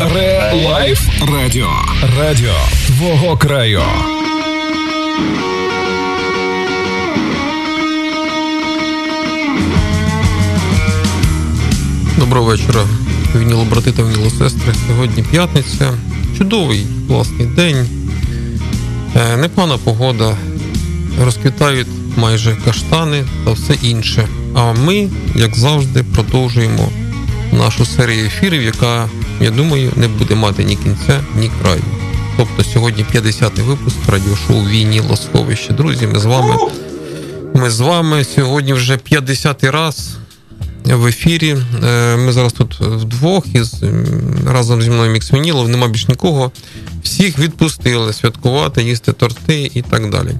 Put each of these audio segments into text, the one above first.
Релайф Радіо. Радіо твого краю. Доброго вечора, вініло брати та вініло сестри. Сьогодні п'ятниця. Чудовий класний день. Е, непогана погода. Розквітають майже каштани та все інше. А ми, як завжди, продовжуємо нашу серію ефірів, яка, я думаю, не буде мати ні кінця, ні краю. Тобто сьогодні 50-й випуск радіошоу Війні Лосховище. Друзі, ми з вами. Ми з вами сьогодні вже 50-й раз в ефірі. Е, ми зараз тут вдвох із разом зі мною Мікс Вінілов, нема більш нікого. Всіх відпустили святкувати, їсти торти і так далі.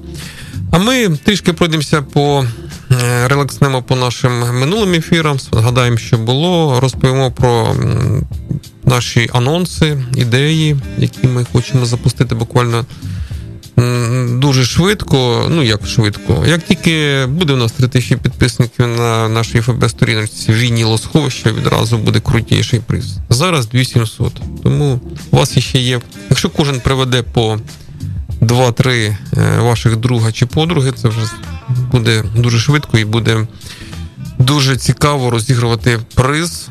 А ми трішки пройдемося по е, релакснемо по нашим минулим ефірам, згадаємо, що було, розповімо про наші анонси, ідеї, які ми хочемо запустити буквально дуже швидко. Ну як швидко, як тільки буде у нас 3000 підписників на нашій ФБ сторіночці Війні Лосховища, відразу буде крутіший приз. Зараз 2700. Тому у вас ще є. Якщо кожен приведе по 2-3 е, ваших друга чи подруги, це вже буде дуже швидко і буде дуже цікаво розігрувати приз.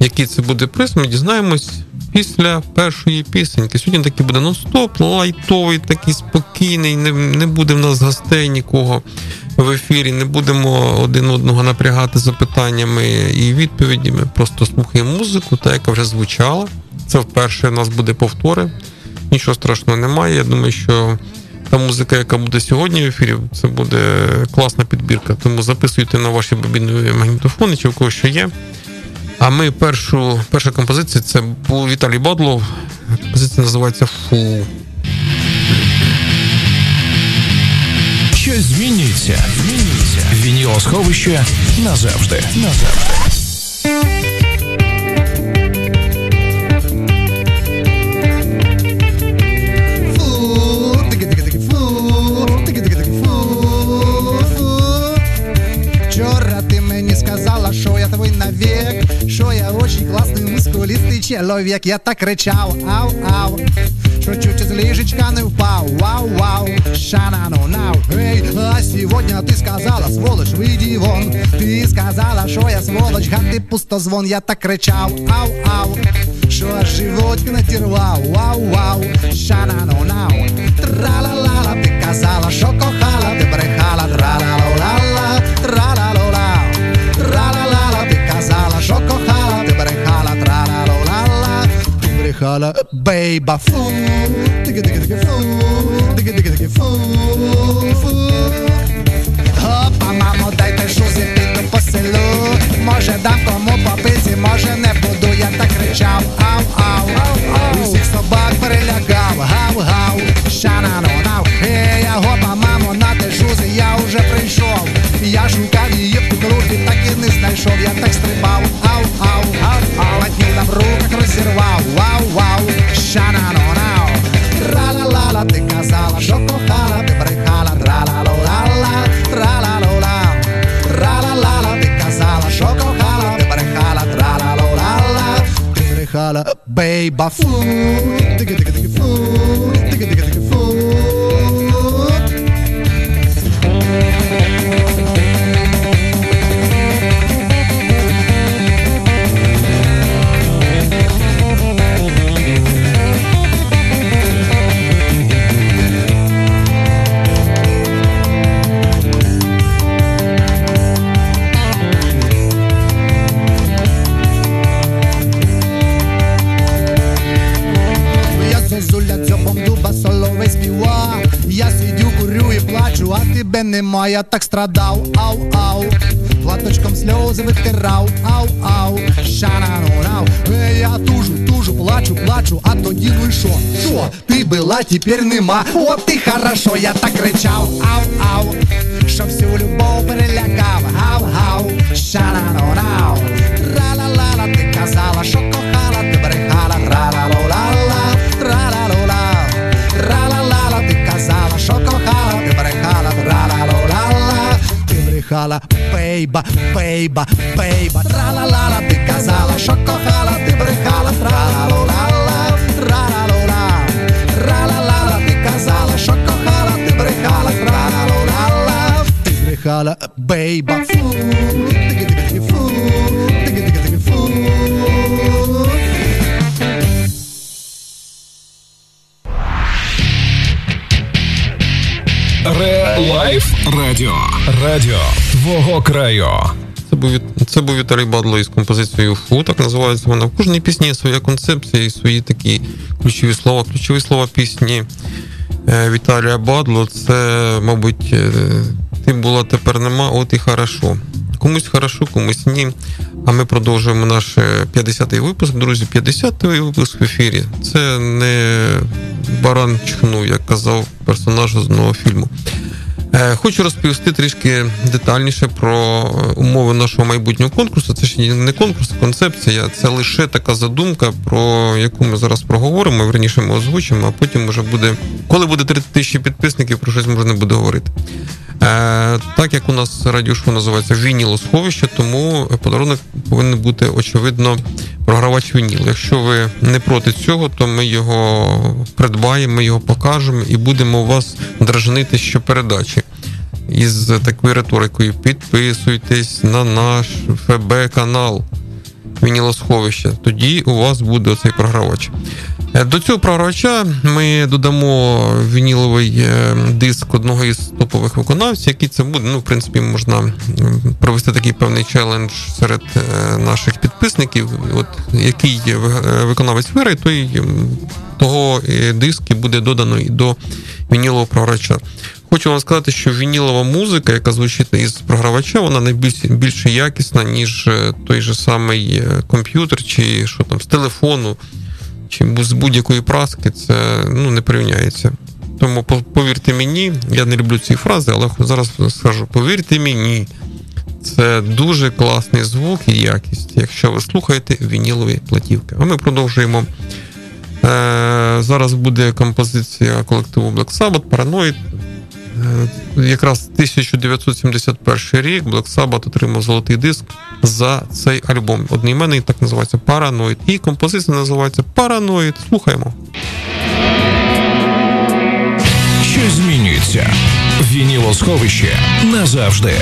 Який це буде приз, ми дізнаємось після першої пісеньки. Сьогодні такий буде нон-стоп, лайтовий, такий спокійний, не не буде в нас гостей нікого в ефірі, не будемо один одного напрягати запитаннями і відповідями. Просто слухаємо музику, та яка вже звучала. Це вперше у нас буде повтори. Нічого страшного немає. Я думаю, що та музика, яка буде сьогодні в ефірі, це буде класна підбірка. Тому записуйте на ваші бобінові магнітофони, чи в кого що є. Ми першу перша композиція це був Віталій Бодлов. Композиція називається Фу. Щось змінюється. Змінюється. Вінілосховище назавжди. Назавжди. чоловік Я так кричав, ау, ау Що чуть з ліжечка не впав, вау, вау Шанану, нау, эй А сегодня ты сказала, сволочь, выйди вон Ты сказала, що я сволочь, гати пустозвон Я так кричав, ау, ау Що животик натірвав, вау, вау Шанану, нау Тра-ла-ла-ла, ти казала, що кохала, ти брехала, тра-ла-ла-ла-ла, Ти брехала, бейба, фу, тики-тики-тики, фу, тики-тики-тики, фу, фу. Опа, мамо, дайте шузи, піду по селу, може дам кому попиці, може не буду, я так кричав, ау, ау, ау, усіх брехала, я так страдав, ау, ау, платочком сльози витирав, ау, ау, шананурав. Ей, я тужу, тужу, плачу, плачу, а тоді ну і шо? Шо? Ти була, тепер нема. От ти хорошо, я так кричав, ау, ау, Baby, baby, baby. tra la la la, te casala, šokohala, te brehala, tra la la la, tra la la la, tra la la la, te casala, šokohala, te brehala, tra la la la, te brehala, bejba. Лайф Радіо. Радіо твого краю. Це був це був Віталій Бадло із композицією Фу, так називається вона. В кожній пісні є своя концепція і свої такі ключові слова. Ключові слова пісні е, Віталія Бадло. Це, мабуть, е, ти була тепер нема, от і хорошо. Комусь хорошо, комусь ні. А ми продовжуємо наш 50-й е, випуск. Друзі, 50-й випуск в ефірі. Це не баран чхну, як казав персонаж з одного фільму. Е, хочу розповісти трішки детальніше про умови нашого майбутнього конкурсу. Це ще не конкурс, а концепція. Це лише така задумка, про яку ми зараз проговоримо. Верніше ми озвучимо, а потім вже буде, коли буде 30 тисячі підписників, про щось можна буде говорити. Е, так як у нас радіошоу називається Вінілосховище, тому подарунок повинен бути очевидно програвач вініл. Якщо ви не проти цього, то ми його придбаємо, ми його покажемо і будемо вас дражнити щопередачі. Із такою риторикою підписуйтесь на наш ФБ канал Вінілосховище. Тоді у вас буде оцей програвач. Е, до цього програвача ми додамо вініловий е, диск одного із топових виконавців, який це буде. Ну, в принципі, можна провести такий певний челендж серед е, наших підписників. От який виконавець виграє, той того диски буде додано і до вінілового програвача. Хочу вам сказати, що вінілова музика, яка звучить із програвача, вона найбільш більш якісна, ніж той же самий комп'ютер, чи що там з телефону чи з будь-якої праски, це ну, не порівняється. Тому повірте мені, я не люблю ці фрази, але зараз скажу: повірте мені, це дуже класний звук і якість, якщо ви слухаєте вінілові платівки. А ми продовжуємо. Е, Зараз буде композиція колективу Black Sabbath, Paranoid. Е, якраз 1971 рік Black Sabbath отримав золотий диск за цей альбом. Одноіменний так називається Параноїд. І композиція називається Параноїд. Слухаємо. Що змінюється? Вінілосховище назавжди.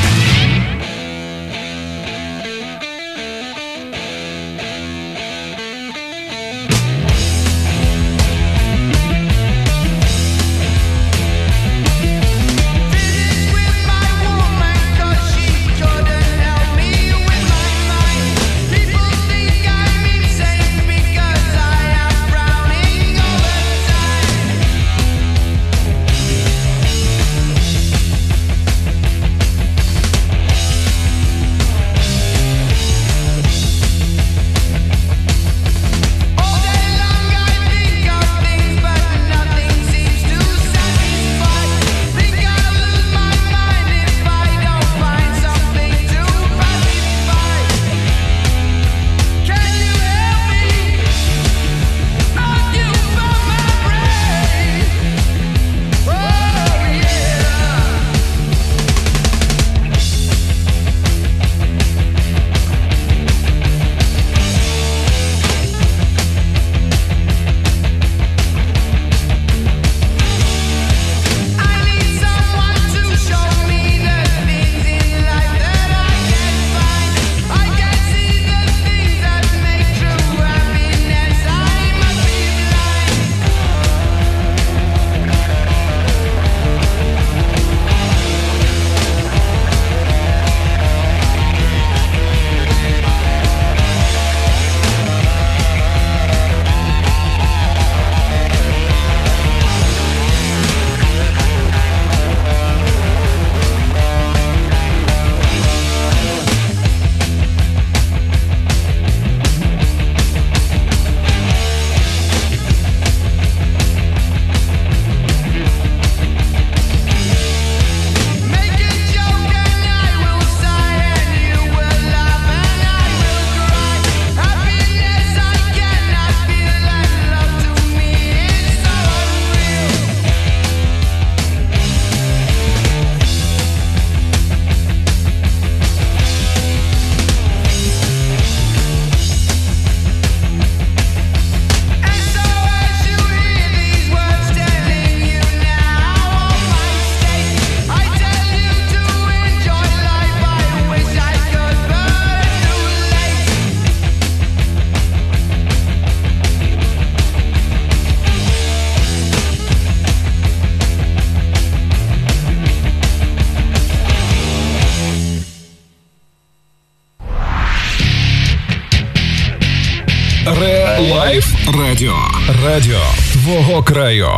Радіо твого краю.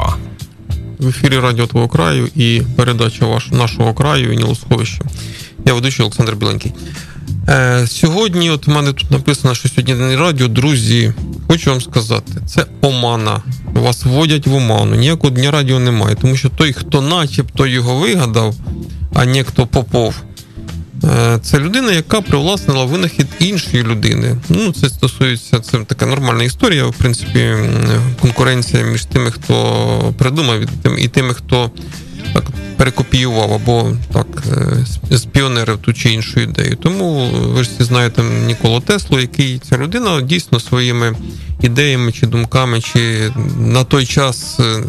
В ефірі Радіо Твого краю і передача ваш, нашого краю і сховище. Я ведучий Олександр Біленький. Е, Сьогодні, от в мене тут написано, що сьогодні день радіо, друзі, хочу вам сказати, це омана. Вас вводять в оману. Ніякого дня радіо немає, тому що той, хто начебто його вигадав, а не хто попов. Е, це людина, яка привласнила винахід іншої людини. Ну, це стосується це така нормальна історія. В принципі, конкуренція між тими, хто придумав, і тими, хто так перекопіював або так е, спіонерив ту чи іншу ідею. Тому ви ж всі знаєте Ніколу Теслу, який ця людина дійсно своїми ідеями чи думками, чи на той час е,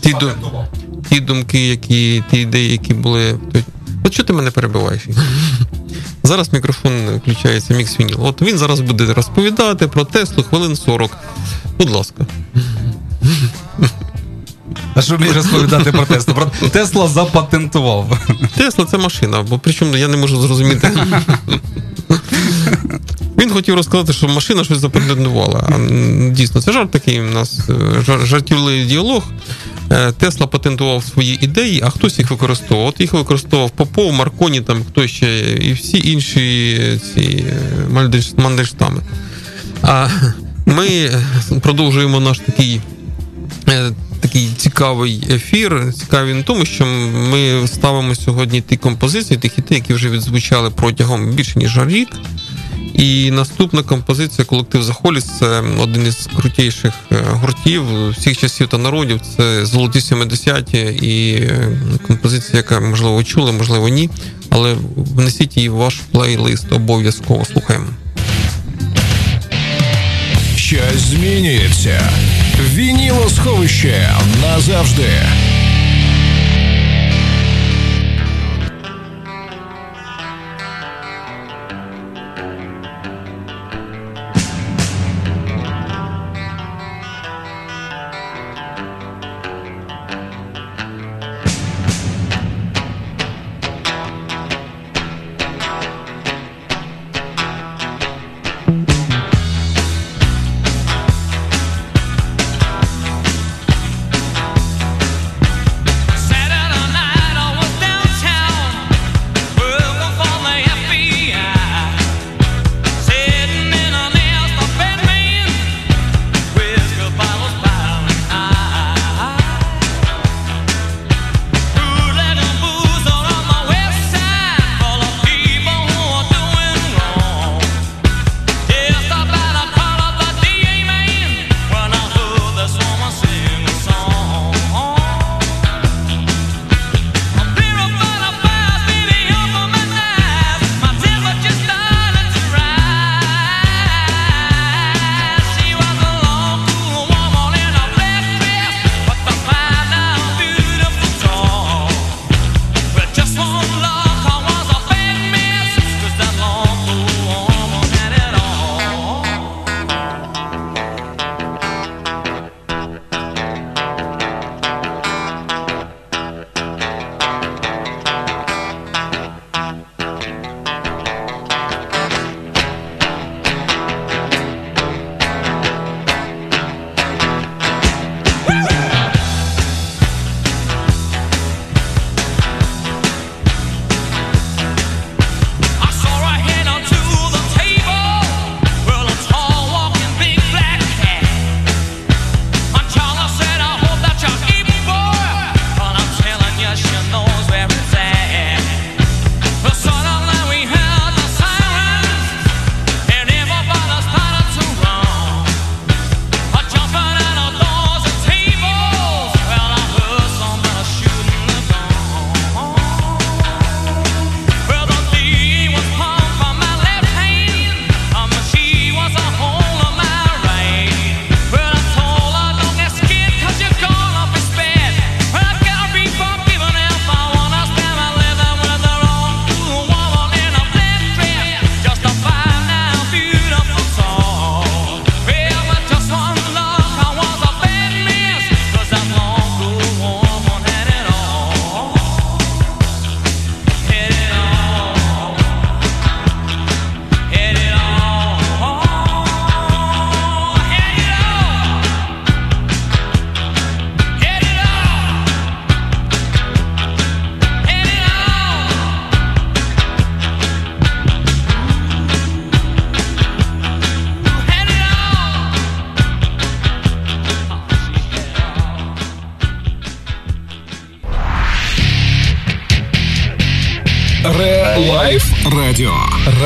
ті, ті думки, які ті ідеї, які були От що ти мене перебиваєш? Зараз мікрофон включається мікс вініл. От він зараз буде розповідати про Теслу хвилин 40. Будь ласка. А що мені розповідати про Теслу? Про Тесла запатентував. Тесла це машина, бо причому я не можу зрозуміти. Він хотів розказати, що машина щось запатентувала. А Дійсно, це жарт такий у нас е, жартівливий діалог. Е, Тесла патентував свої ідеї, а хтось їх використовував. От їх використовував Попов, Марконі, там хто ще, і всі інші ці е, Мандельштами. А ми продовжуємо наш такий. Такий цікавий ефір. Цікавий в тому, що ми ставимо сьогодні ті композиції, ті хіти, які вже відзвучали протягом більше ніж рік. І наступна композиція колектив Захоліс це один із крутіших е, гуртів всіх часів та народів. Це золоті 70-ті і е, композиція, яка можливо чули, можливо, ні. Але внесіть її в ваш плейлист обов'язково слухаємо. Щось змінюється. Вінілосховище назавжди.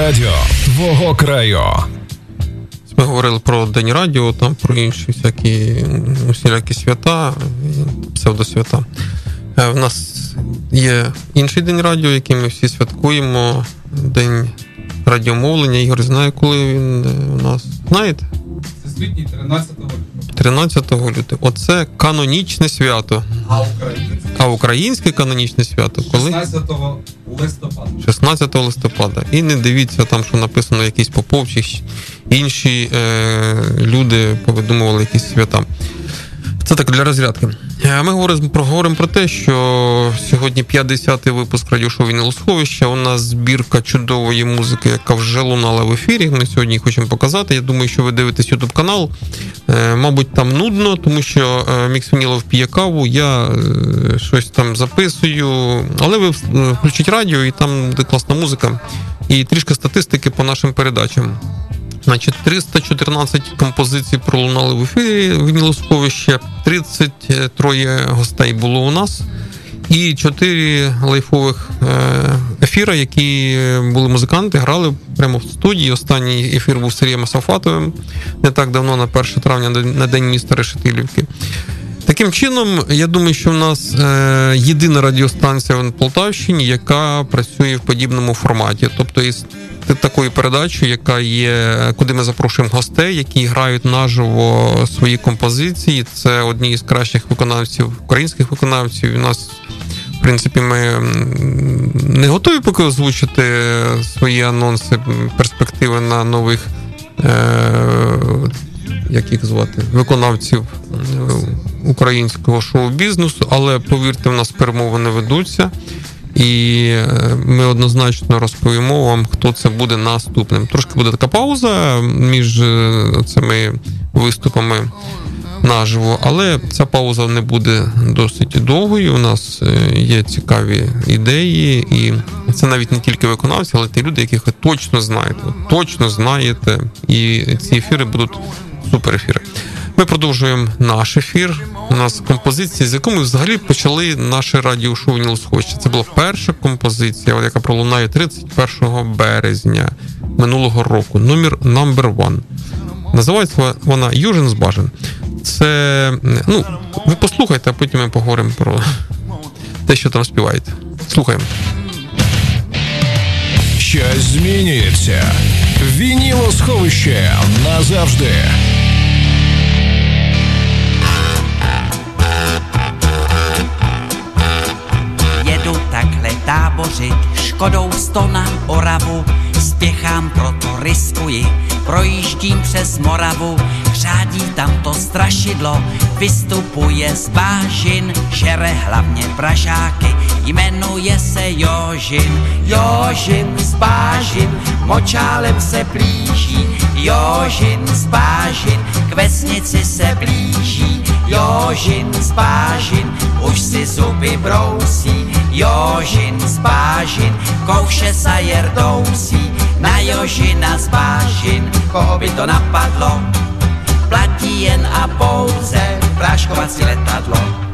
Радіо твого краю. Ми говорили про День Радіо, там про інші всякі всілякі свята, псевдосвята. Е, в нас є інший день радіо, який ми всі святкуємо. День радіомовлення. Ігор знає, коли він е, у нас. Знаєте? Всесвітній 13 лютого. 13 лютого. Оце канонічне свято. А українське, А українське канонічне свято коли? 16 листопада. 16 листопада. І не дивіться там, що написано якісь поповчі, інші е, люди повидумували якісь свята. Це так для розрядки. Е, Ми говоримо про, говоримо про те, що сьогодні 50-й випуск радіошоу «Вінилосховище». У нас збірка чудової музики, яка вже лунала в ефірі. Ми сьогодні хочемо показати. Я думаю, що ви дивитесь YouTube канал. Е, Мабуть, там нудно, тому що е, Мікс Вінілов п'є каву, я щось там записую. Але ви включіть радіо, і там де класна музика, і трішки статистики по нашим передачам. Значить, 314 композицій пролунали в ефірі Вінілосховище, 33 гостей було у нас. І чотири лайфових е, ефіра, які були музиканти, грали прямо в студії. Останній ефір був Сергієм Асафатовим не так давно, на 1 травня, на день міста Решетилівки. Таким чином, я думаю, що в нас е, єдина радіостанція в Полтавщині, яка працює в подібному форматі. Тобто такою передачею, яка є, куди ми запрошуємо гостей, які грають наживо свої композиції. Це одні із кращих виконавців, українських виконавців. У нас, в принципі, ми не готові поки озвучити свої анонси, перспективи на нових. Е, як їх звати, виконавців е, українського шоу-бізнесу, але повірте, в нас перемовини ведуться, і е, ми однозначно розповімо вам, хто це буде наступним. Трошки буде така пауза між е, цими виступами наживо, але ця пауза не буде досить довгою. У нас е, є цікаві ідеї, і це навіть не тільки виконавці, але ті люди, яких ви точно знаєте. Точно знаєте, і ці ефіри будуть супер ефіри. Ми продовжуємо наш ефір. У нас композиція, з якою ми взагалі почали наше радіошоу «Нілосховище». Це була перша композиція, яка пролунає 31 березня минулого року. Номер number one. Називається вона Южин Збажин. Це ну, ви послухайте, а потім ми поговоримо про те, що там співаєте. Слухаємо. Щось змінюється. Вінілосховище назавжди. Takhle tábořit, škodou sto na Oravu, spěchám, proto riskuji, projíždím přes Moravu, řádí tam to strašidlo, vystupuje z bážin, žere hlavně pražáky, jmenuje se Jožin, Jožin z bážin, močálem se blíží, Jožin z bážin, k vesnici se blíží, Jožin z bážin, už si zuby brousí, Jožin z bážin, kouše sa jerdousí, na Jožina z bážin, koho by to napadlo, platí jen a pouze práškovací letadlo.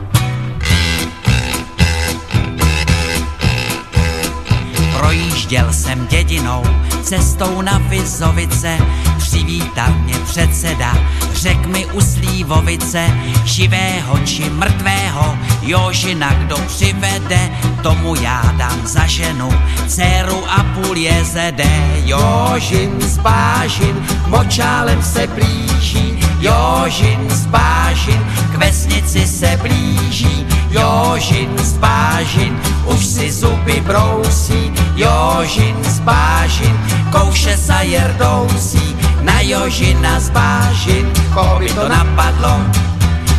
Projížděl jsem dědinou, cestou na Vizovice, přivítal mě předseda, řek mi u Slívovice, živého či mrtvého, Jožina kdo přivede, tomu já dám za ženu, dceru a půl jezede. Jožin z Bážin, močálem se blíží, Jožin z Bážin, k vesnici se blíží, Jožin z Bážin, už si zuby brousí, Jožin z Bážin, kouše sa jerdousí, na Jožina z Bážin, koho by to napadlo,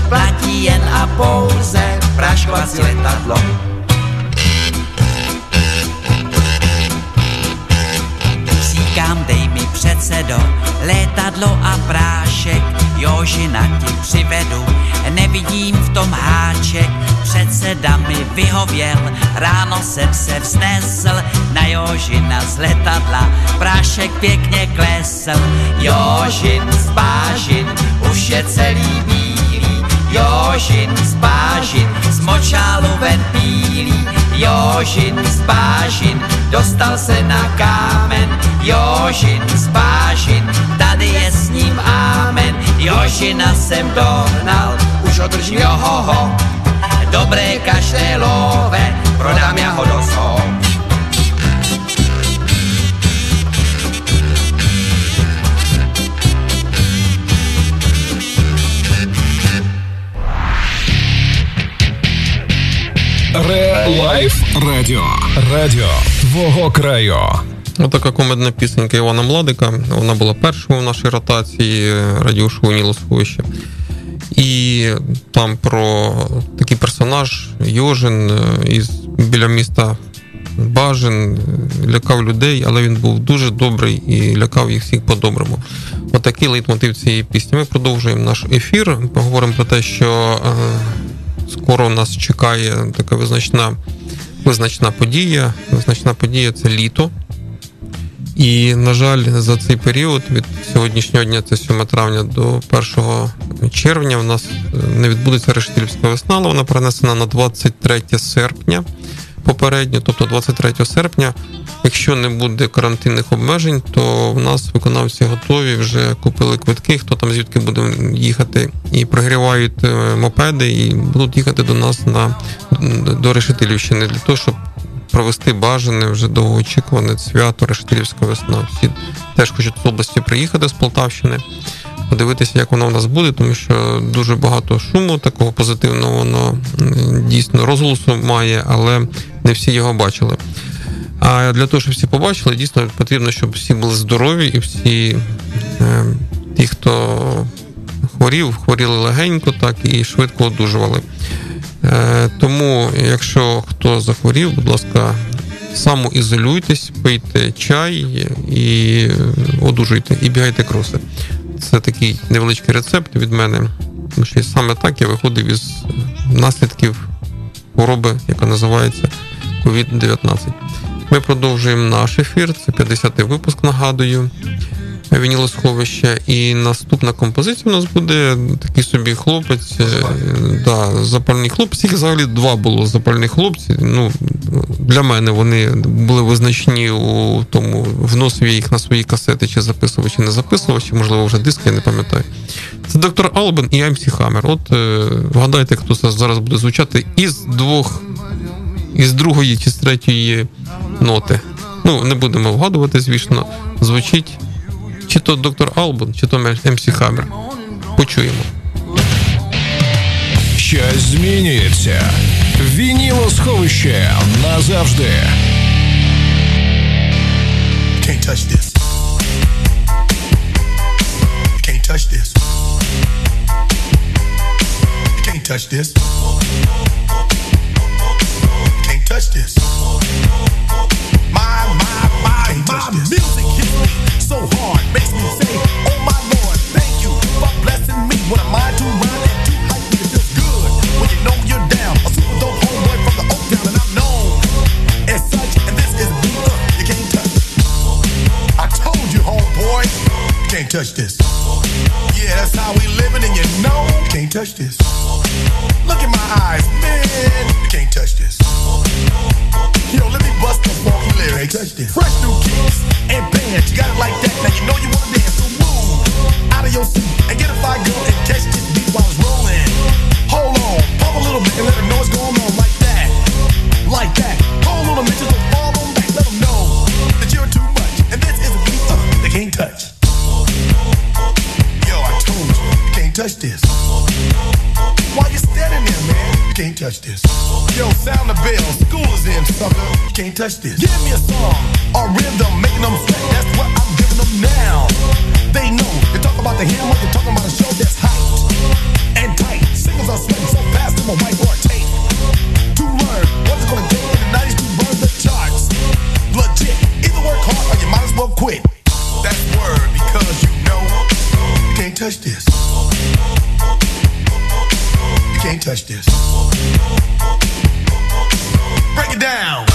platí jen a pouze práškovací letadlo. Říkám, dej mi předsedo, létadlo a prášek, Jožina ti přivedu, nevidím v tom háček, předseda mi vyhověl, ráno jsem se vznesl, na Jožina z letadla, prášek pěkně klesl, Jožin z bážin, už je celý bílý, Jožin z bážin, z močálu ven bílý, Jožin z Bážin dostal se na kámen. Jožin z Bážin, tady je s ním ámen. Jožina jsem dohnal, už održím johoho. Dobré kaštelové, prodám já ho do zoo. Лайф Радіо. Радіо твого краю. Отака комедійна пісенька Івана Младека. Вона була першою в нашій ротації радіошоу Вінілосховище. І там про такий персонаж Йожин е, із біля міста Бажин е, лякав людей, але він був дуже добрий і лякав їх всіх по-доброму. Отакий лейтмотив цієї пісні. Ми продовжуємо наш ефір. Поговоримо про те, що е, скоро нас чекає така визначна, визначна подія. Визначна подія це літо. І, на жаль, за цей період від сьогоднішнього дня, це 7 травня до 1 червня, у нас е, не відбудеться решетилівська весна, але вона перенесена на 23 серпня попередньо, тобто 23 серпня. Якщо не буде карантинних обмежень, то в нас виконавці готові, вже купили квитки, хто там звідки буде їхати, і прогрівають е, мопеди, і будуть їхати до нас на до Решетилівщини для того, щоб провести бажане вже довгоочікуване свято Решетилівська весна. Всі теж хочуть з області приїхати з Полтавщини, подивитися, як воно в нас буде, тому що дуже багато шуму, такого позитивного воно дійсно розголосу має, але не всі його бачили. А для того, щоб всі побачили, дійсно потрібно, щоб всі були здорові і всі е, ті, хто хворів, хворіли легенько, так і швидко одужували. Е, тому, якщо хто захворів, будь ласка, самоізолюйтесь, пийте чай і одужуйте, і бігайте кроси. Це такий невеличкий рецепт від мене. Тому що саме так я виходив із наслідків хвороби, яка називається COVID-19. Ми продовжуємо наш ефір. Це 50-й випуск, нагадую вінілосховище. І наступна композиція у нас буде такий собі хлопець. Е, да, запальний хлопець. Їх взагалі два було запальних хлопці. Ну, Для мене вони були визначні у тому, вносив я їх на свої касети, чи записував, чи не записував, чи, можливо, вже диски, я не пам'ятаю. Це доктор Албен і MC Hammer. От е, вгадайте, хто це зараз буде звучати із двох, із другої чи з третьої ноти. Ну, не будемо вгадувати, звісно, звучить чи то доктор Албан, чи то МС Хаммер. Почуємо. Щось змінюється. Вінілосховище назавжди. Can't touch this. Can't touch this. Can't touch this. Can't touch this. My, my, my, my music hits me so hard. Blessing me. What am I to run and to hype? It feels good when you know you're down. A super dope homeboy from the Oak Town and I'm known as such. And this is me. Uh, you can't touch. I told you, homeboy, you can't touch this. Yeah, that's how we living, and you know you can't touch this. Look in my eyes, man, you can't touch this. Yo, let me bust the funky lyrics. Fresh new kicks and bands, you got it like that. Now you know you wanna dance, seat and get a fire girl and catch this beat while it's rolling. Hold on, pump a little bit and let them know what's going on like that, like that. Hold on a minute, just fall on back, let them know that you're too much and this is a beat uh, they can't touch. Yo, I told you, you can't touch this. Why you standing there, man? You can't touch this. Yo, sound the bell. School is in, sucker. You can't touch this. Give me a song or rhythm, making them sweat. That's what I'm giving them now. They know. You talk about the hammer, you're talking about a show that's hot and tight. Singles are sweating so fast, I'm a whiteboard tape. To learn what's it gonna take in the 90s to burn the charts. Legit. Either work hard or you might as well quit. That's word because you know you can't touch this. You can't touch this. Break it down.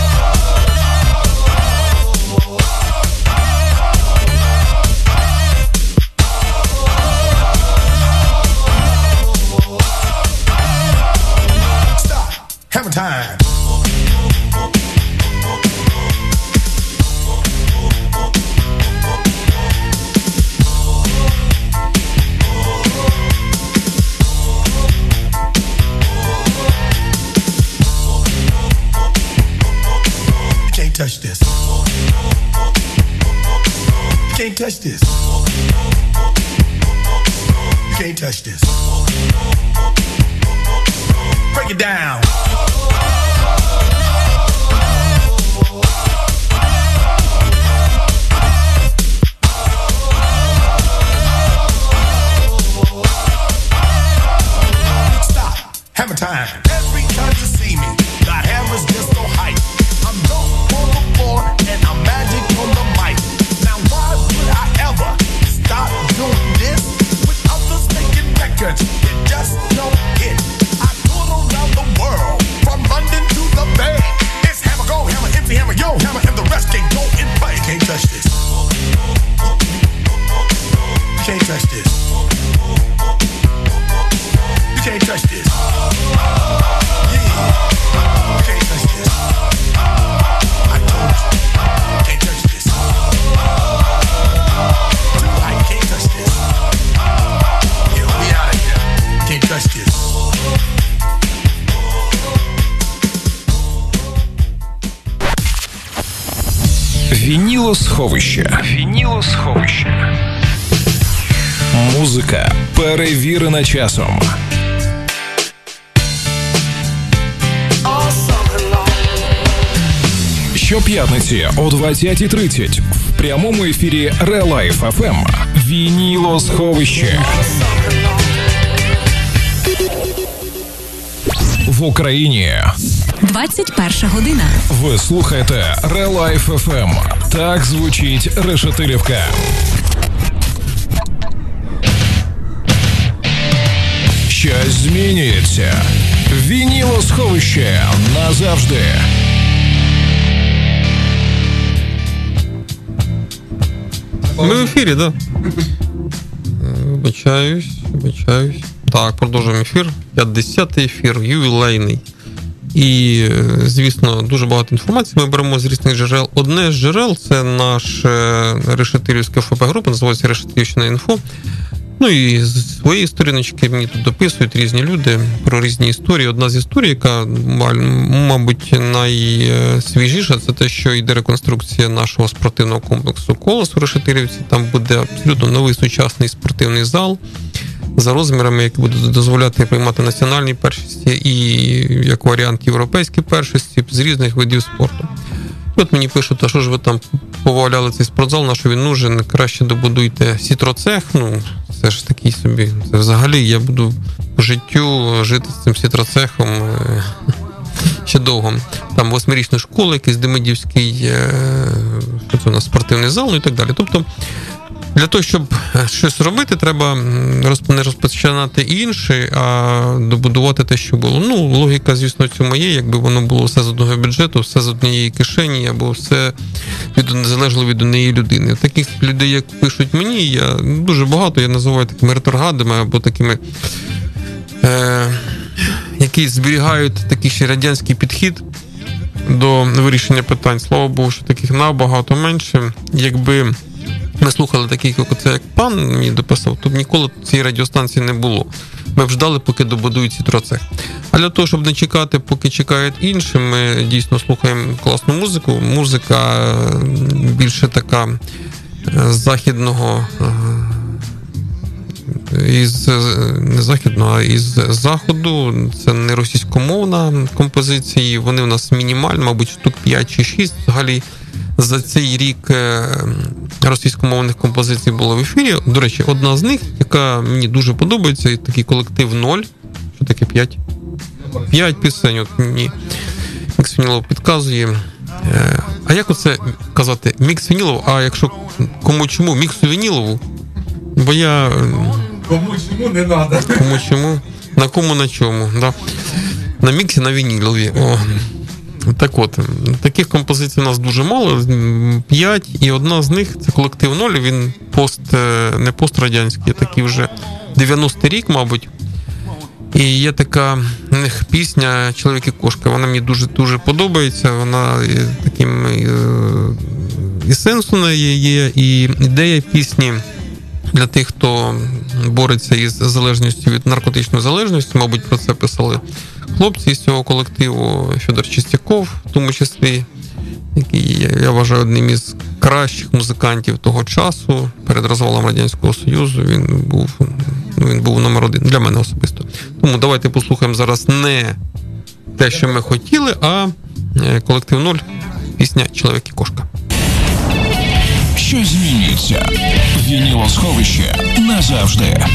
Touch this. You can't touch this. You can't touch this. Break it down. Stop. Time. Every time Вінілосховище. Вінілосховище. Музика перевірена часом. Щоп'ятниці о 20.30 в прямому ефірі Релайф FM. Вінілосховище. В Україні 21 година. ви слухаєте Релайф FM. Так звучить Решетилівка. Щось змінюється. Вінілосховище назавжди. Ми в ефірі. Да. Вибачаюсь, вибачаюсь. Так, продовжуємо ефір. 50-й ефір, ювілейний. І, е, звісно, дуже багато інформації ми беремо з різних джерел. Одне з джерел це наш е, решетилівська ФП група, називається Решетилівщина інфо. Ну і з своєї сторіночки мені тут дописують різні люди про різні історії. Одна з історій, яка мабуть найсвіжіша, це те, що йде реконструкція нашого спортивного комплексу Колос у Решетилівці. Там буде абсолютно новий сучасний спортивний зал за розмірами, який буде дозволяти приймати національні першості і як варіант європейські першості з різних видів спорту. От мені пишуть, а що ж ви там поваляли цей спортзал, на що він нужен, краще добудуйте сітроцех. Ну, це ж такий собі. Це взагалі я буду по життю жити з цим сітроцехом е, ще довго. Там восьмирічна школа, якийсь Демидівський, е, що це у нас спортивний зал, ну і так далі. Тобто, для того, щоб е, щось робити, треба не розпочинати інше, а добудувати те, що було. Ну, логіка, звісно, цьому є. Якби воно було все з одного бюджету, все з однієї кишені, або все від залежало від однієї людини. Таких людей, як пишуть мені, я дуже багато, я називаю такими реторгадами або такими. Е, які зберігають такий ще радянський підхід до вирішення питань. Слава Богу, що таких набагато менше. Якби ми слухали таких, як оце як пан мені дописав, то б ніколи цієї радіостанції не було. Ми б ждали, поки добудують цітрацех. А для того, щоб не чекати, поки чекають інші, ми дійсно слухаємо класну музику. Музика більше така е, західного. е, Із е, не західного, а із заходу. Це не російськомовна композиції. Вони у нас мінімальні, мабуть, штук 5 чи 6. Взагалі за цей рік е, російськомовних композицій було в ефірі. До речі, одна з них, яка мені дуже подобається, і такий колектив 0. Що таке 5? 5 пісень. От мені Мікс Вінілов підказує. Е, А як оце казати? Мікс Вінілов, а якщо кому чому міксу Вінілову? Бо я е, Кому чому не треба. кому чому, на кому на чому. Да? На міксі на вінілові. О. Так от, таких композицій у нас дуже мало, п'ять, і одна з них це колектив Ноль. Він пост, е, не пострадянський, а такий вже 90-й рік, мабуть. І є така в них пісня Чоловік і кошка. Вона мені дуже дуже подобається. Вона таким е, і сенс у неї є, і ідея пісні для тих, хто бореться із залежністю від наркотичної залежності. Мабуть, про це писали хлопці з цього колективу Федор Чистяков, в тому числі, який я- вважаю одним із кращих музикантів того часу перед розвалом Радянського Союзу. Він був, ну, він був номер один для мене особисто. Тому давайте послухаємо зараз не те, що ми хотіли, а е, колектив Ноль, пісня Чоловік і кошка. Що змінюється? Вінілосховище назавжди.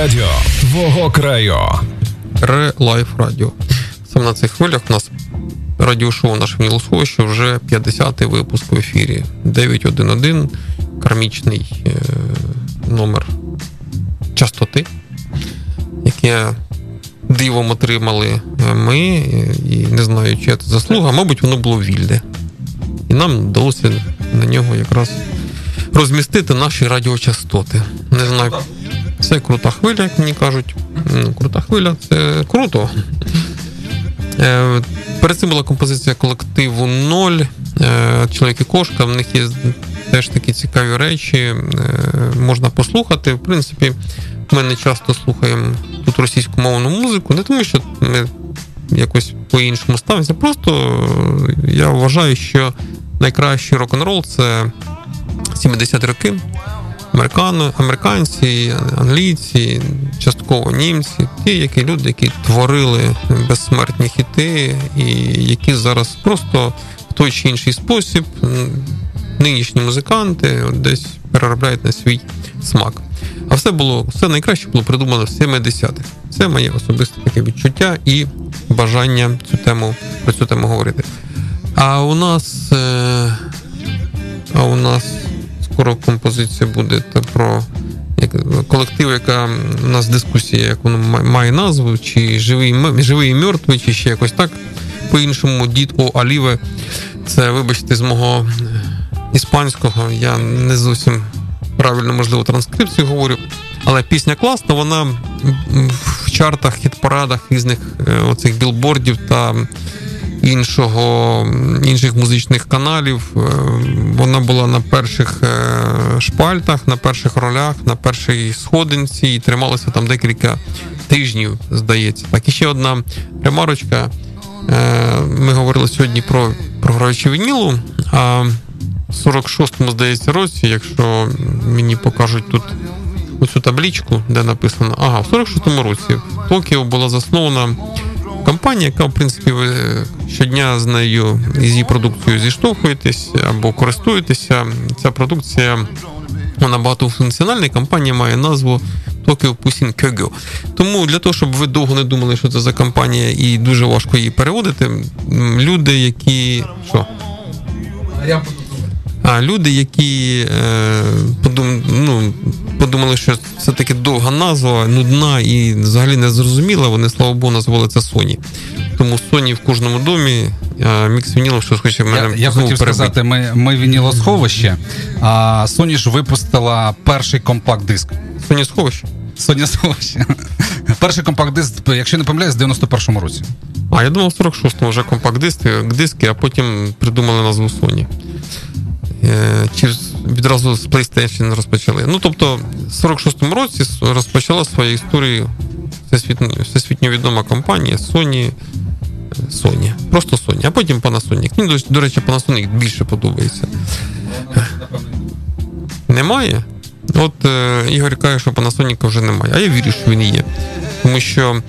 Радіо твого краю. Ре-Лайф Радіо. Саме на цих хвилях у нас радіошоу наше Внілосховище вже 50-й випуск в ефірі. 911, кармічний е, номер частоти, яке дивом отримали е, ми, і не знаю, чи це заслуга, мабуть, воно було вільне. І нам вдалося на нього якраз розмістити наші радіочастоти. Не знаю, це крута хвиля, як мені кажуть. Крута хвиля, це круто. Е, Перед цим була композиція колективу Ноль, е, Чоловік і кошка. В них є теж такі цікаві речі. Е, Можна послухати. В принципі, ми не часто слухаємо тут російськомовну музику, не тому, що ми якось по-іншому ставимося. Просто я вважаю, що найкращий рок-н-рол це 70 роки. Американо, американці, англійці, частково німці, ті, які люди, які творили безсмертні хіти, і які зараз просто в той чи інший спосіб нинішні музиканти десь переробляють на свій смак. А все було все найкраще було придумано в 70-х. Це моє особисте таке відчуття і бажання цю тему про цю тему говорити. А у нас. Е, а у нас скоро композиція буде про як, колектив, яка у нас дискусія, як воно має назву, чи живий живий і мертвий, чи ще якось так. По-іншому, дід О Аліве. Це, вибачте, з мого іспанського. Я не зовсім правильно, можливо, транскрипцію говорю. Але пісня класна, вона в чартах, хіт-парадах різних оцих білбордів та іншого, інших музичних каналів. Вона була на перших шпальтах, на перших ролях, на першій сходинці і трималася там декілька тижнів, здається. Так, і ще одна ремарочка. Ми говорили сьогодні про програвачі вінілу. А в 46-му, здається, році, якщо мені покажуть тут оцю таблічку, де написано, ага, в 46-му році в Токіо була заснована компанія, яка, в принципі, щодня з нею з її продукцією зіштовхуєтесь або користуєтеся. Ця продукція вона багатофункціональна, і компанія має назву Tokyo Pusin Kyogo. Тому для того, щоб ви довго не думали, що це за компанія, і дуже важко її переводити, люди, які. Що? А люди, які е, подум, ну, подумали, що це таки довга назва, нудна і взагалі не зрозуміла, вони, слава Богу, назвали це Sony. Тому Sony в кожному домі, а мікс вінілов, що хоче мене. Я, я хотів перебити. сказати, ми ми вінілосховище, а Sony ж випустила перший компакт-диск. Sony сховище? Sony сховище. Перший компакт-диск, якщо не помиляюсь, в 91-му році. А, я думав, в 46-му вже компакт-диски, а потім придумали назву Sony. Чи відразу з PlayStation розпочали. Ну, тобто, в 46-му році розпочала свою історію всесвітньо відома компанія Sony. Sony. Просто Sony, а потім Panasonic. Мені, до речі, Panasonic більше подобається. Немає? От е, Ігор каже, що Panasonic вже немає. А я вірю, що він є. Тому що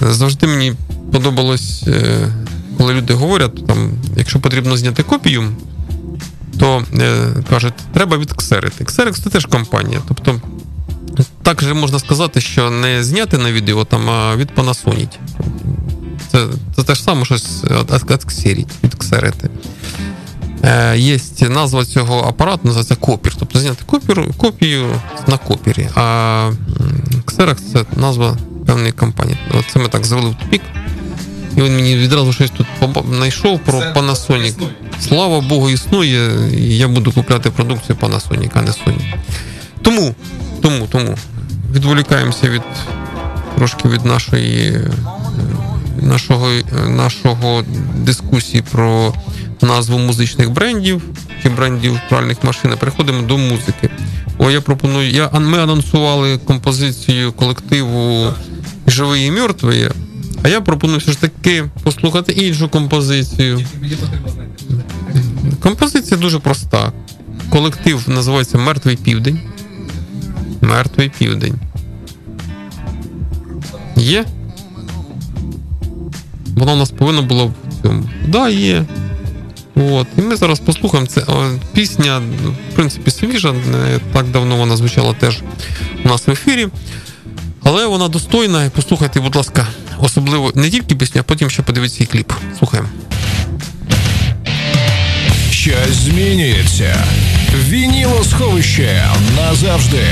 завжди мені подобалось, е, коли люди говорять, там, якщо потрібно зняти копію то е, кажуть, треба відксерити. Ксерекс це теж компанія. Тобто, так же можна сказати, що не зняти на відео, там, а відпанасоніть. Це це те ж саме щось відксеріть, відксерити. Е, Є назва цього апарату, називається копір. Тобто зняти копір, копію на копірі. А Xerox це назва певної компанії. Це ми так завели в тупік. І він мені відразу щось тут знайшов про Panasonic. Слава Богу, існує. і Я буду купляти продукцію Panasonic, а не Sony. Тому, тому, тому відволікаємося від трошки від нашої нашого нашого дискусії про назву музичних брендів чи брендів пральних машин. Переходимо до музики. О, я пропоную. Я, Ми анонсували композицію колективу Живий і мертвий. А я пропоную все ж таки послухати іншу композицію. Композиція дуже проста. Колектив називається Мертвий Південь. Мертвий Південь. Є? Воно у нас повинно було в цьому. Да, є. От. І ми зараз послухаємо це пісня, в принципі, свіжа, не так давно вона звучала теж у нас в ефірі. Але вона достойна. Послухайте, будь ласка, особливо не тільки пісню, а потім ще подивіться і кліп. Слухаємо. Щось змінюється. Вінілосховище назавжди.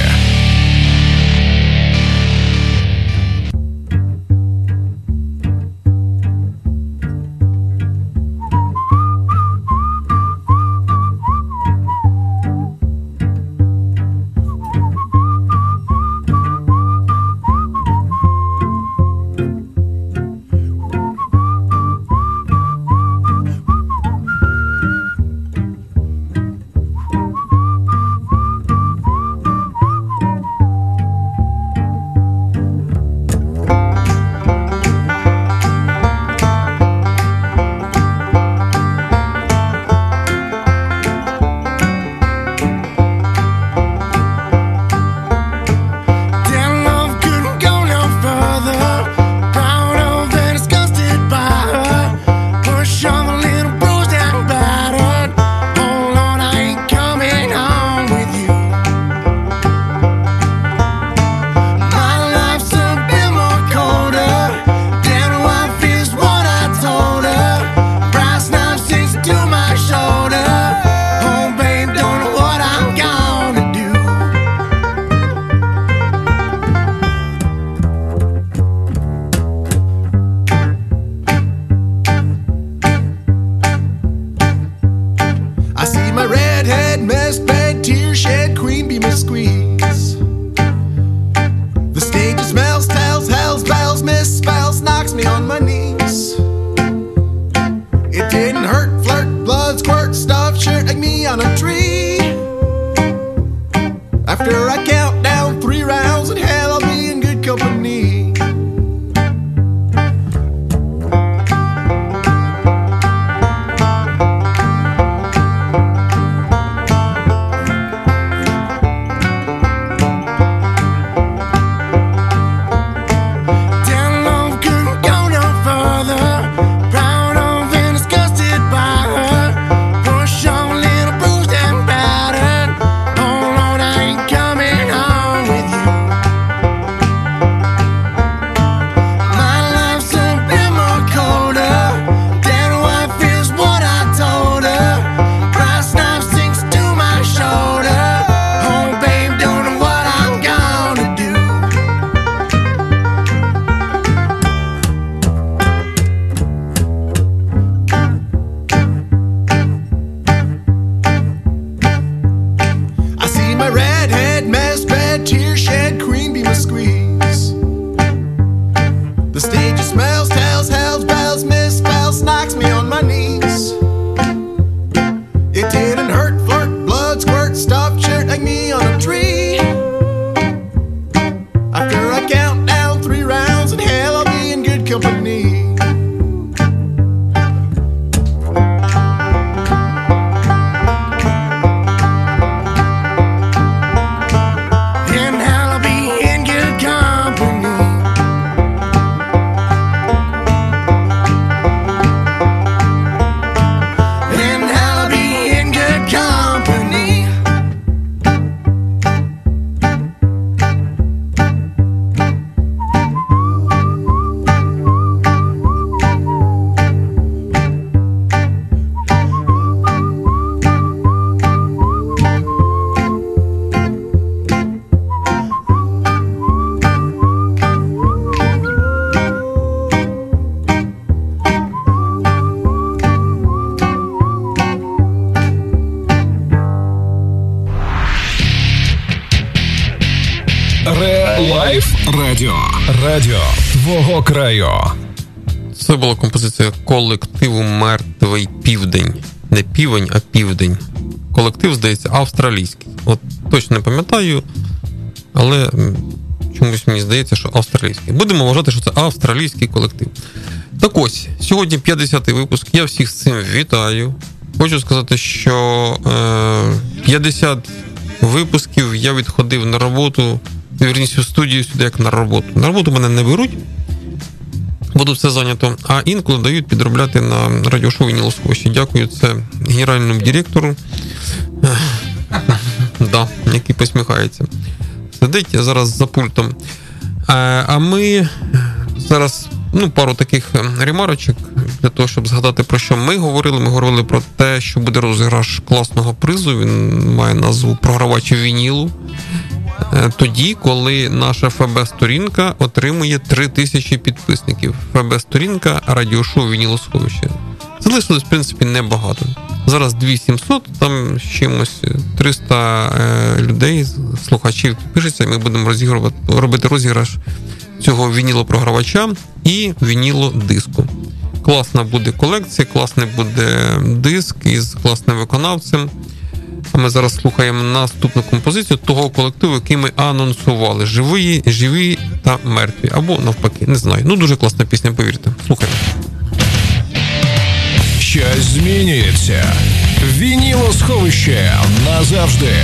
Краю. Це була композиція колективу Мертвий Південь. Не півень, а південь. Колектив, здається, австралійський. От точно не пам'ятаю, але чомусь мені здається, що австралійський. Будемо вважати, що це австралійський колектив. Так ось, сьогодні 50-й випуск. Я всіх з цим вітаю. Хочу сказати, що е, 50 випусків я відходив на роботу, вірніше в студію сюди як на роботу. На роботу мене не беруть. Буду все зайнято. А інколи дають підробляти на радіошоу Вінілосховищі. Дякую, це генеральному директору, да, який посміхається. Сидить зараз за пультом. А ми зараз ну, пару таких ремарочок для того, щоб згадати про що ми говорили. Ми говорили про те, що буде розіграш класного призу. Він має назву програвачів вінілу. Е, тоді, коли наша ФБ-сторінка отримує 3 тисячі підписників. ФБ-сторінка радіошоу Вінілосховище. Залишилось, в принципі, небагато. Зараз 2700, там чимось 300 е, людей, слухачів пишеться, і ми будемо розігрувати, робити розіграш цього вінілопрогравача і вінілодиску. Класна буде колекція, класний буде диск із класним виконавцем. А ми зараз слухаємо наступну композицію того колективу, який ми анонсували: живі, живі та мертві. Або навпаки, не знаю. Ну дуже класна пісня, повірте. Слухаємо. Щось змінюється. Вінілосховище назавжди.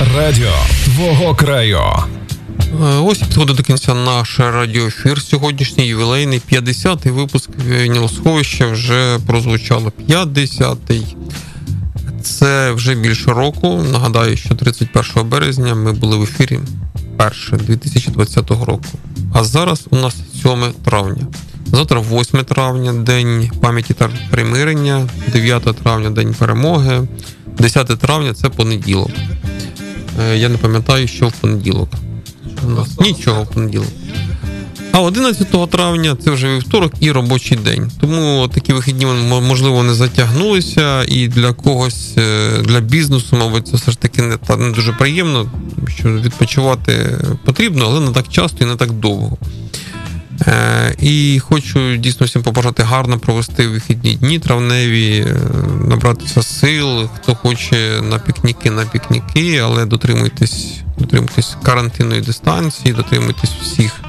Радіо. Твого краю. Е, ось підходить до кінця наш радіоефір. Сьогоднішній ювілейний 50-й випуск Нілосховища вже прозвучало 50-й. Це вже більше року. Нагадаю, що 31 березня ми були в ефірі перше 2020 року. А зараз у нас 7 травня. Завтра 8 травня, День пам'яті та примирення, 9 травня День перемоги, 10 травня це понеділок. Е, я не пам'ятаю, що в понеділок. У нас нічого в понеділок. А 11 травня це вже вівторок і робочий день. Тому такі вихідні можливо не затягнулися, і для когось, е, для бізнесу, мабуть, це все ж таки не не дуже приємно, що відпочивати потрібно, але не так часто і не так довго. Е, і хочу дійсно всім побажати гарно провести вихідні дні травневі, е, набратися сил. Хто хоче на пікніки, на пікніки, але дотримуйтесь, дотримуйтесь карантинної дистанції, дотримуйтесь всіх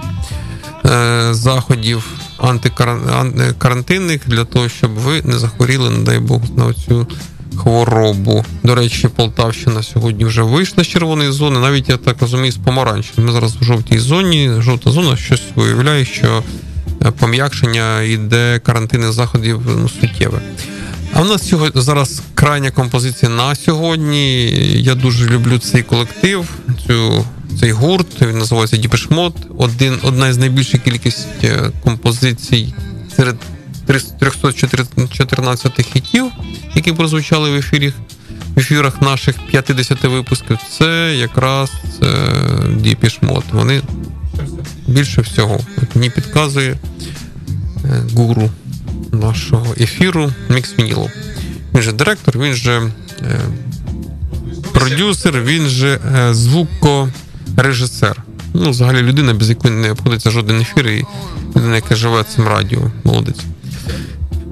е, заходів антикарантинних для того, щоб ви не захворіли, не дай Бог, на цю хворобу. До речі, Полтавщина сьогодні вже вийшла з червоної зони, навіть я так розумію, з помаранчевої. Ми зараз в жовтій зоні, жовта зона щось виявляє, що е, пом'якшення йде карантинних заходів ну, суттєве. А в нас сьогодні зараз крайня композиція на сьогодні. Я дуже люблю цей колектив, цю, цей гурт. Він називається Діпешмот. Один, одна із найбільших кількість е, композицій серед 314 хітів, які прозвучали в ефірі, в ефірах наших 50 випусків. Це якраз Діпішмот. Вони більше всього От мені підказує е, гуру нашого ефіру Мікс Вінілов. Він же директор, він же е, продюсер, він же е, звукорежисер. Ну, взагалі людина, без якої не обходиться жоден ефір, і людина, яка живе цим радіо, молодець.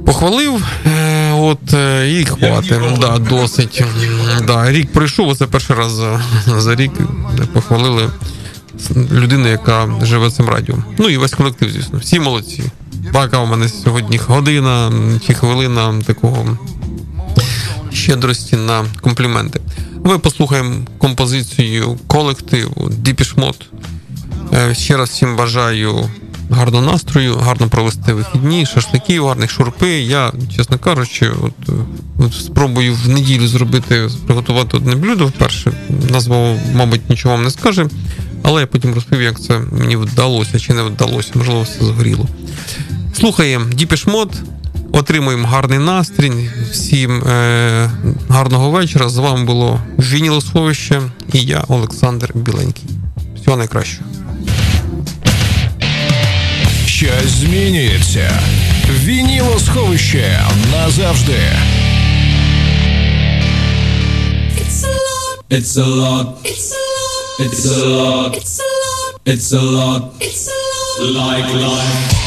Похвалив, е, от е, і хватить. Да, досить. Да, Рік пройшов, це перший раз за, за рік похвалили людину, яка живе цим радіо. Ну і весь колектив, звісно. Всі молодці. Така у мене сьогодні година чи хвилина такого щедрості на компліменти. Ми послухаємо композицію колективу Діпішмот. Ще раз всім бажаю гарного настрою, гарно провести вихідні, шашликів, гарних шурпи. Я, чесно кажучи, от, от спробую в неділю зробити, приготувати одне блюдо вперше. Назва, мабуть, нічого вам не скаже, але я потім розповів, як це мені вдалося чи не вдалося, можливо, все згоріло. Слухаємо Діпішмот, отримуємо гарний настрій. Всім е- гарного вечора. З вами було Вінілосховище і я, Олександр Біленький. Всього найкращого. Щось змінюється. Вінілосховище назавжди. It's a lot. It's a lot. It's a lot. It's a lot. It's a lot. It's a lot. Like life.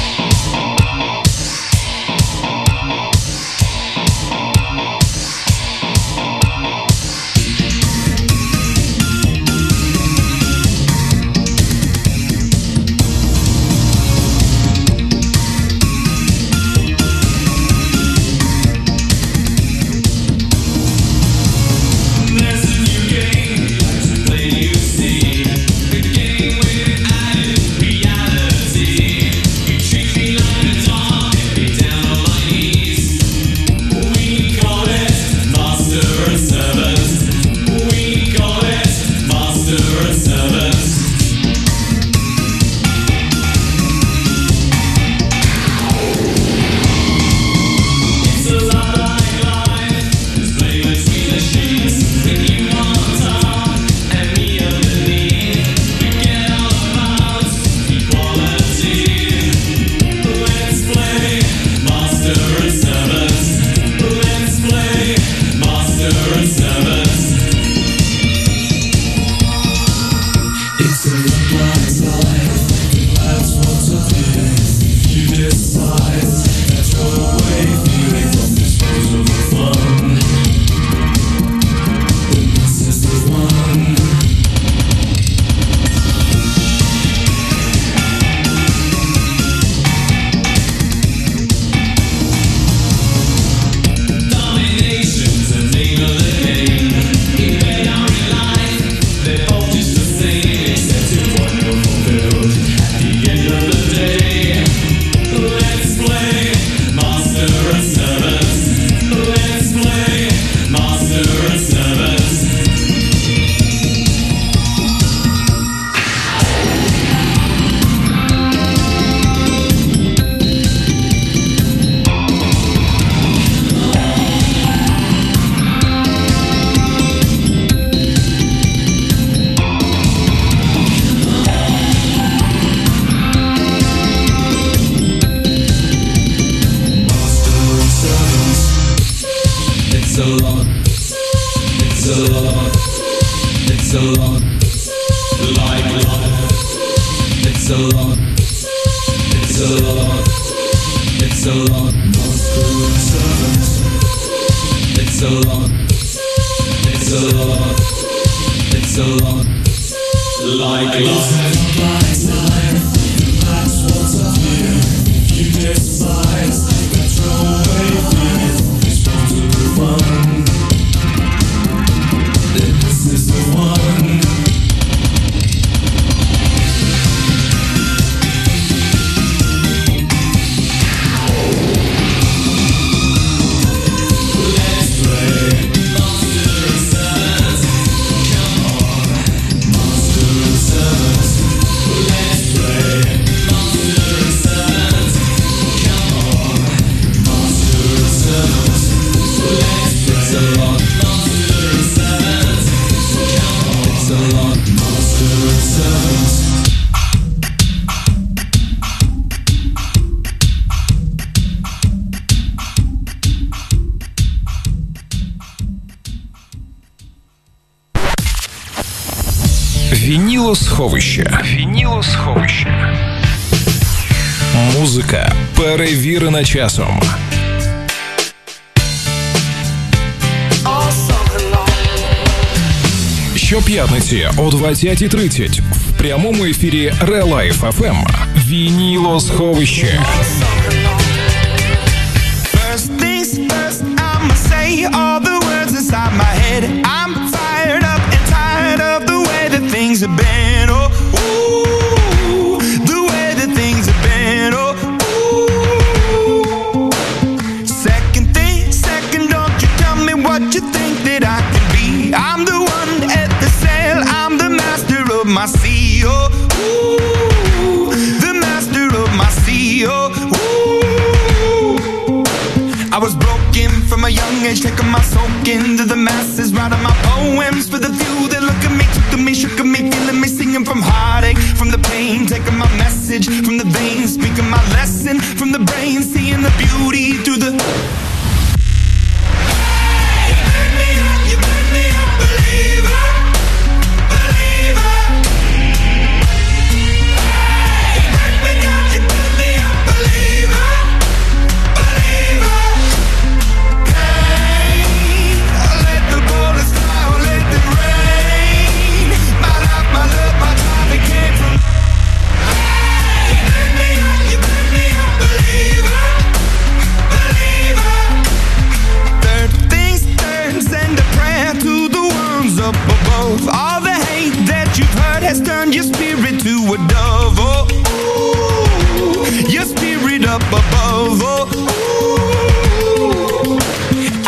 Вінілосховище. Вінілосховище. Музика перевірена часом. Щоп'ятниці о 20.30 в прямому ефірі Релайф FM. Вінілосховище. Things have been. Oh, ooh, the way that things have been. Oh, ooh. Second thing, second, don't you tell me what you think that I can be. I'm the one at the sail, I'm the master of my sea. Oh, ooh, the master of my sea. Oh, ooh. I was broken from a young age, taking my soak into the masses, writing my poems for the few message from the veins, speaking my lesson from the brain, seeing the beauty through the.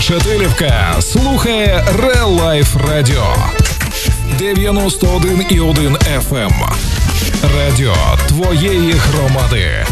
Решетилівка слухає Real Life Radio 91,1 FM. Радіо твоєї громади.